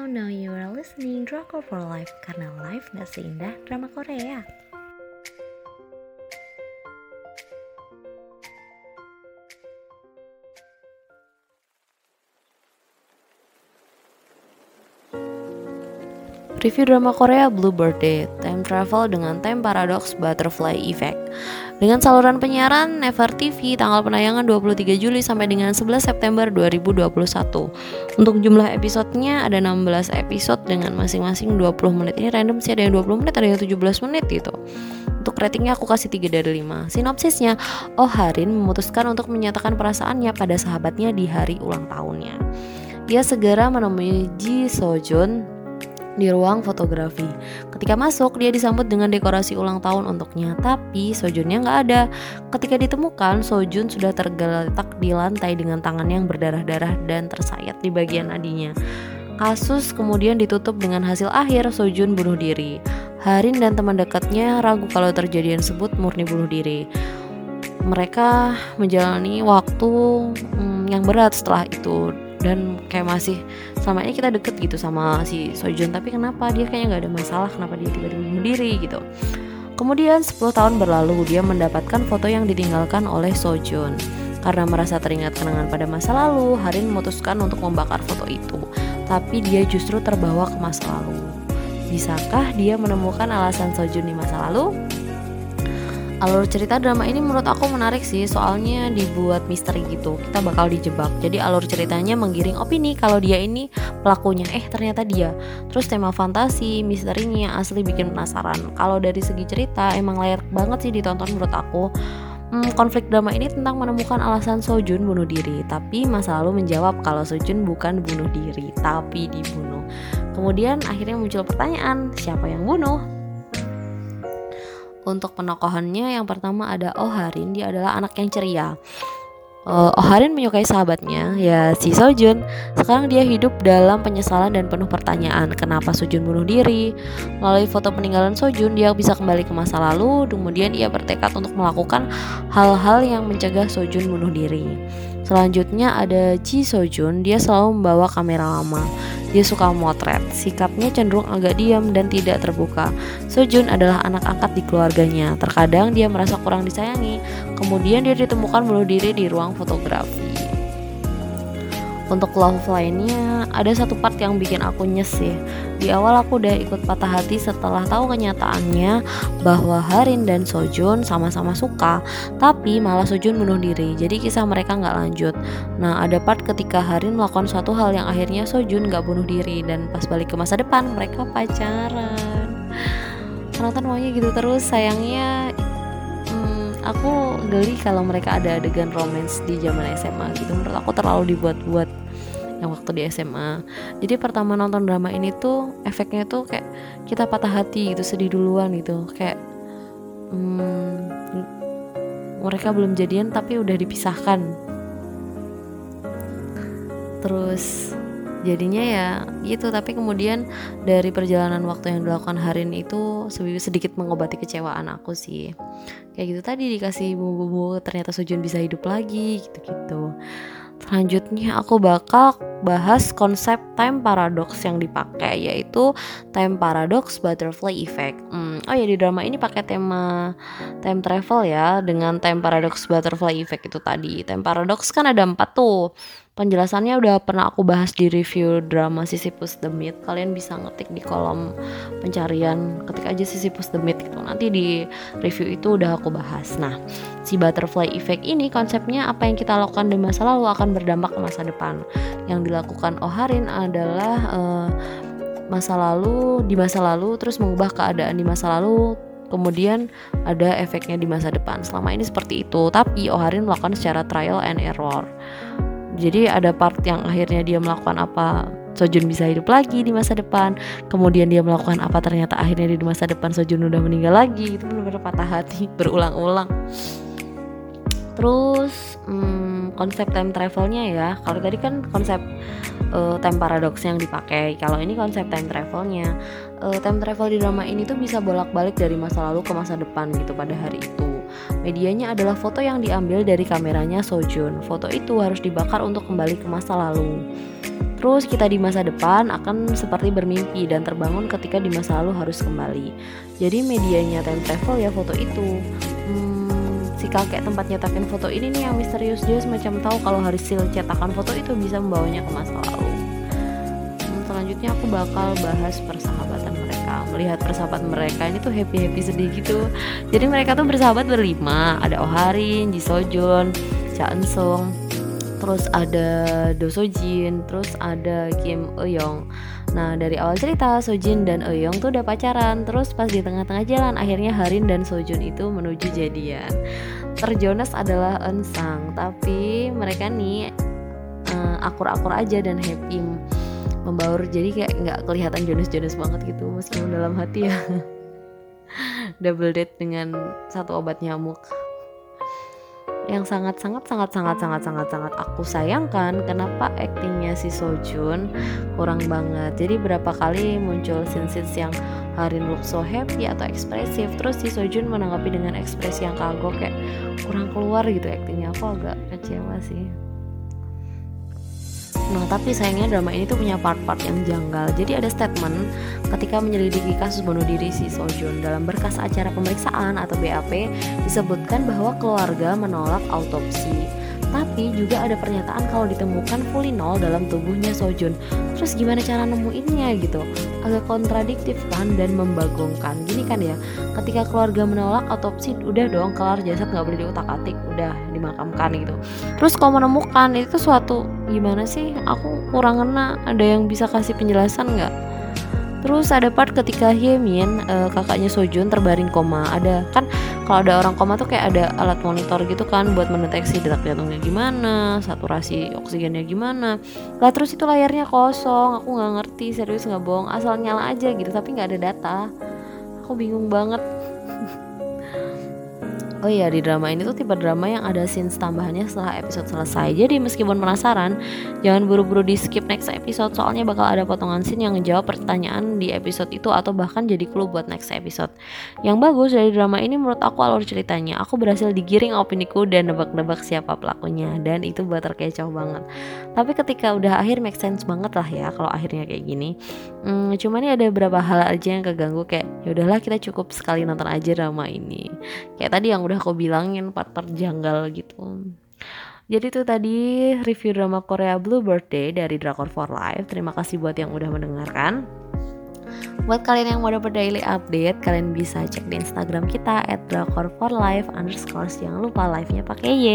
Hello, now you are listening Drama for Life karena life gak seindah drama Korea. Review drama Korea Blue Birthday, Time Travel dengan Time Paradox Butterfly Effect. Dengan saluran penyiaran Never TV tanggal penayangan 23 Juli sampai dengan 11 September 2021. Untuk jumlah episodenya ada 16 episode dengan masing-masing 20 menit. Ini random sih ada yang 20 menit, ada yang 17 menit gitu. Untuk ratingnya aku kasih 3 dari 5 Sinopsisnya, Oh Harin memutuskan untuk menyatakan perasaannya pada sahabatnya di hari ulang tahunnya Dia segera menemui Ji Sojun di ruang fotografi. Ketika masuk, dia disambut dengan dekorasi ulang tahun untuknya, tapi Sojunnya nggak ada. Ketika ditemukan, Sojun sudah tergeletak di lantai dengan tangan yang berdarah-darah dan tersayat di bagian nadinya. Kasus kemudian ditutup dengan hasil akhir Sojun bunuh diri. Harin dan teman dekatnya ragu kalau terjadian tersebut murni bunuh diri. Mereka menjalani waktu hmm, yang berat setelah itu dan kayak masih sama ini kita deket gitu sama si Sojun. Tapi kenapa? Dia kayaknya nggak ada masalah kenapa dia tiba-tiba bunuh gitu. Kemudian 10 tahun berlalu dia mendapatkan foto yang ditinggalkan oleh Sojun. Karena merasa teringat kenangan pada masa lalu Harin memutuskan untuk membakar foto itu. Tapi dia justru terbawa ke masa lalu. Bisakah dia menemukan alasan Sojun di masa lalu alur cerita drama ini menurut aku menarik sih soalnya dibuat misteri gitu. Kita bakal dijebak. Jadi alur ceritanya menggiring opini kalau dia ini pelakunya. Eh ternyata dia. Terus tema fantasi misterinya asli bikin penasaran. Kalau dari segi cerita emang layak banget sih ditonton menurut aku. Hmm, konflik drama ini tentang menemukan alasan Sojun bunuh diri. Tapi masa lalu menjawab kalau Sojun bukan bunuh diri tapi dibunuh. Kemudian akhirnya muncul pertanyaan siapa yang bunuh untuk penokohannya yang pertama ada Oh Harin, dia adalah anak yang ceria. Uh, oh Harin menyukai sahabatnya, ya si Sojun. Sekarang dia hidup dalam penyesalan dan penuh pertanyaan. Kenapa Sojun bunuh diri? Melalui foto peninggalan Sojun, dia bisa kembali ke masa lalu. Kemudian ia bertekad untuk melakukan hal-hal yang mencegah Sojun bunuh diri. Selanjutnya ada Ji Sojun, dia selalu membawa kamera lama. Dia suka motret, sikapnya cenderung agak diam dan tidak terbuka. Sojun adalah anak angkat di keluarganya. Terkadang dia merasa kurang disayangi. Kemudian dia ditemukan bunuh diri di ruang fotografi. Untuk love lainnya, ada satu part yang bikin aku nyes sih. Di awal aku udah ikut patah hati setelah tahu kenyataannya bahwa Harin dan Sojun sama-sama suka, tapi malah Sojun bunuh diri. Jadi kisah mereka nggak lanjut. Nah, ada part ketika Harin melakukan suatu hal yang akhirnya Sojun nggak bunuh diri dan pas balik ke masa depan mereka pacaran. Penonton maunya gitu terus, sayangnya aku geli kalau mereka ada adegan romance di zaman SMA gitu. Menurut aku terlalu dibuat-buat yang waktu di SMA jadi pertama nonton drama ini tuh efeknya tuh kayak kita patah hati gitu sedih duluan gitu. Kayak hmm, mereka belum jadian tapi udah dipisahkan. Terus jadinya ya gitu tapi kemudian dari perjalanan waktu yang dilakukan Harin itu sedikit mengobati kecewaan aku sih. Kayak gitu tadi dikasih bumbu-bumbu ternyata Sujun bisa hidup lagi gitu-gitu. Selanjutnya aku bakal bahas konsep time paradox yang dipakai yaitu time paradox butterfly effect. Hmm, oh ya di drama ini pakai tema time travel ya dengan time paradox butterfly effect itu tadi. Time paradox kan ada empat tuh penjelasannya udah pernah aku bahas di review drama Sisyphus the Myth. Kalian bisa ngetik di kolom pencarian ketik aja Sisyphus the Myth gitu. Nanti di review itu udah aku bahas. Nah si butterfly effect ini konsepnya apa yang kita lakukan di masa lalu akan berdampak ke masa depan. Yang dilakukan Oharin adalah uh, masa lalu di masa lalu terus mengubah keadaan di masa lalu kemudian ada efeknya di masa depan. Selama ini seperti itu tapi Oharin melakukan secara trial and error jadi ada part yang akhirnya dia melakukan apa Sojun bisa hidup lagi di masa depan. Kemudian dia melakukan apa ternyata akhirnya di masa depan Sojun udah meninggal lagi. Itu benar-benar patah hati berulang-ulang. Terus hmm, konsep time travelnya ya. Kalau tadi kan konsep uh, time paradox yang dipakai. Kalau ini konsep time travelnya uh, time travel di drama ini tuh bisa bolak-balik dari masa lalu ke masa depan gitu pada hari itu Medianya adalah foto yang diambil dari kameranya Sojun. Foto itu harus dibakar untuk kembali ke masa lalu. Terus kita di masa depan akan seperti bermimpi dan terbangun ketika di masa lalu harus kembali. Jadi medianya time travel ya foto itu. Hmm, si kakek tempat nyetakin foto ini nih yang misterius dia semacam tahu kalau hasil cetakan foto itu bisa membawanya ke masa lalu. Hmm, selanjutnya aku bakal bahas persahabatan. Melihat persahabatan mereka ini tuh happy happy sedih gitu. Jadi mereka tuh bersahabat berlima. Ada Oharin, Jisojun, Cha Eun terus ada Do Sojin, terus ada Kim Euyong. Nah dari awal cerita Sojin dan Euyong tuh udah pacaran, terus pas di tengah-tengah jalan akhirnya Harin dan Sojun itu menuju jadian. Terjonas adalah Eun Sang, tapi mereka nih uh, akur-akur aja dan happy membaur jadi kayak nggak kelihatan Jonas-Jonas banget gitu meskipun dalam hati ya. Double date dengan satu obat nyamuk. Yang sangat sangat sangat sangat sangat sangat sangat aku sayangkan kenapa aktingnya si Sojun kurang banget? Jadi berapa kali muncul scene-scene yang Harin look so happy atau ekspresif terus si Sojun menanggapi dengan ekspresi yang kagok kayak kurang keluar gitu aktingnya. Aku agak kecewa sih Nah tapi sayangnya drama ini tuh punya part-part yang janggal. Jadi ada statement ketika menyelidiki kasus bunuh diri si Sojun. Dalam berkas acara pemeriksaan atau BAP disebutkan bahwa keluarga menolak autopsi. Tapi juga ada pernyataan kalau ditemukan fully nol dalam tubuhnya Sojun. Terus gimana cara nemuinnya gitu agak kontradiktif kan dan membagongkan. Gini kan ya ketika keluarga menolak autopsi udah dong kelar jasad nggak boleh diutak atik udah dimakamkan gitu. Terus kalau menemukan itu suatu gimana sih? Aku kurang ngena. Ada yang bisa kasih penjelasan nggak Terus ada part ketika Hyemin uh, kakaknya Sojun terbaring koma. Ada kan kalau ada orang koma tuh kayak ada alat monitor gitu kan buat mendeteksi detak jantungnya gimana, saturasi oksigennya gimana. Lah terus itu layarnya kosong. Aku nggak ngerti serius nggak bohong. Asal nyala aja gitu tapi nggak ada data. Aku bingung banget. Oh iya di drama ini tuh tipe drama yang ada scenes tambahannya setelah episode selesai. Jadi meskipun penasaran Jangan buru-buru di skip next episode Soalnya bakal ada potongan scene yang ngejawab pertanyaan di episode itu Atau bahkan jadi clue buat next episode. Yang bagus dari drama ini menurut aku alur ceritanya. Aku berhasil digiring opiniku dan nebak-nebak siapa pelakunya. Dan itu buat terkecoh banget. Tapi ketika udah akhir make sense banget lah ya Kalau akhirnya kayak gini. Hmm, Cuma nih ada beberapa hal aja yang keganggu Kayak yaudahlah kita cukup sekali nonton aja drama ini. Kayak tadi yang udah aku bilangin part-part janggal gitu jadi itu tadi review drama Korea Blue Birthday dari Drakor for Life. Terima kasih buat yang udah mendengarkan. Buat kalian yang mau dapat daily update, kalian bisa cek di Instagram kita at drakor for life underscore. Jangan lupa live-nya pakai Y.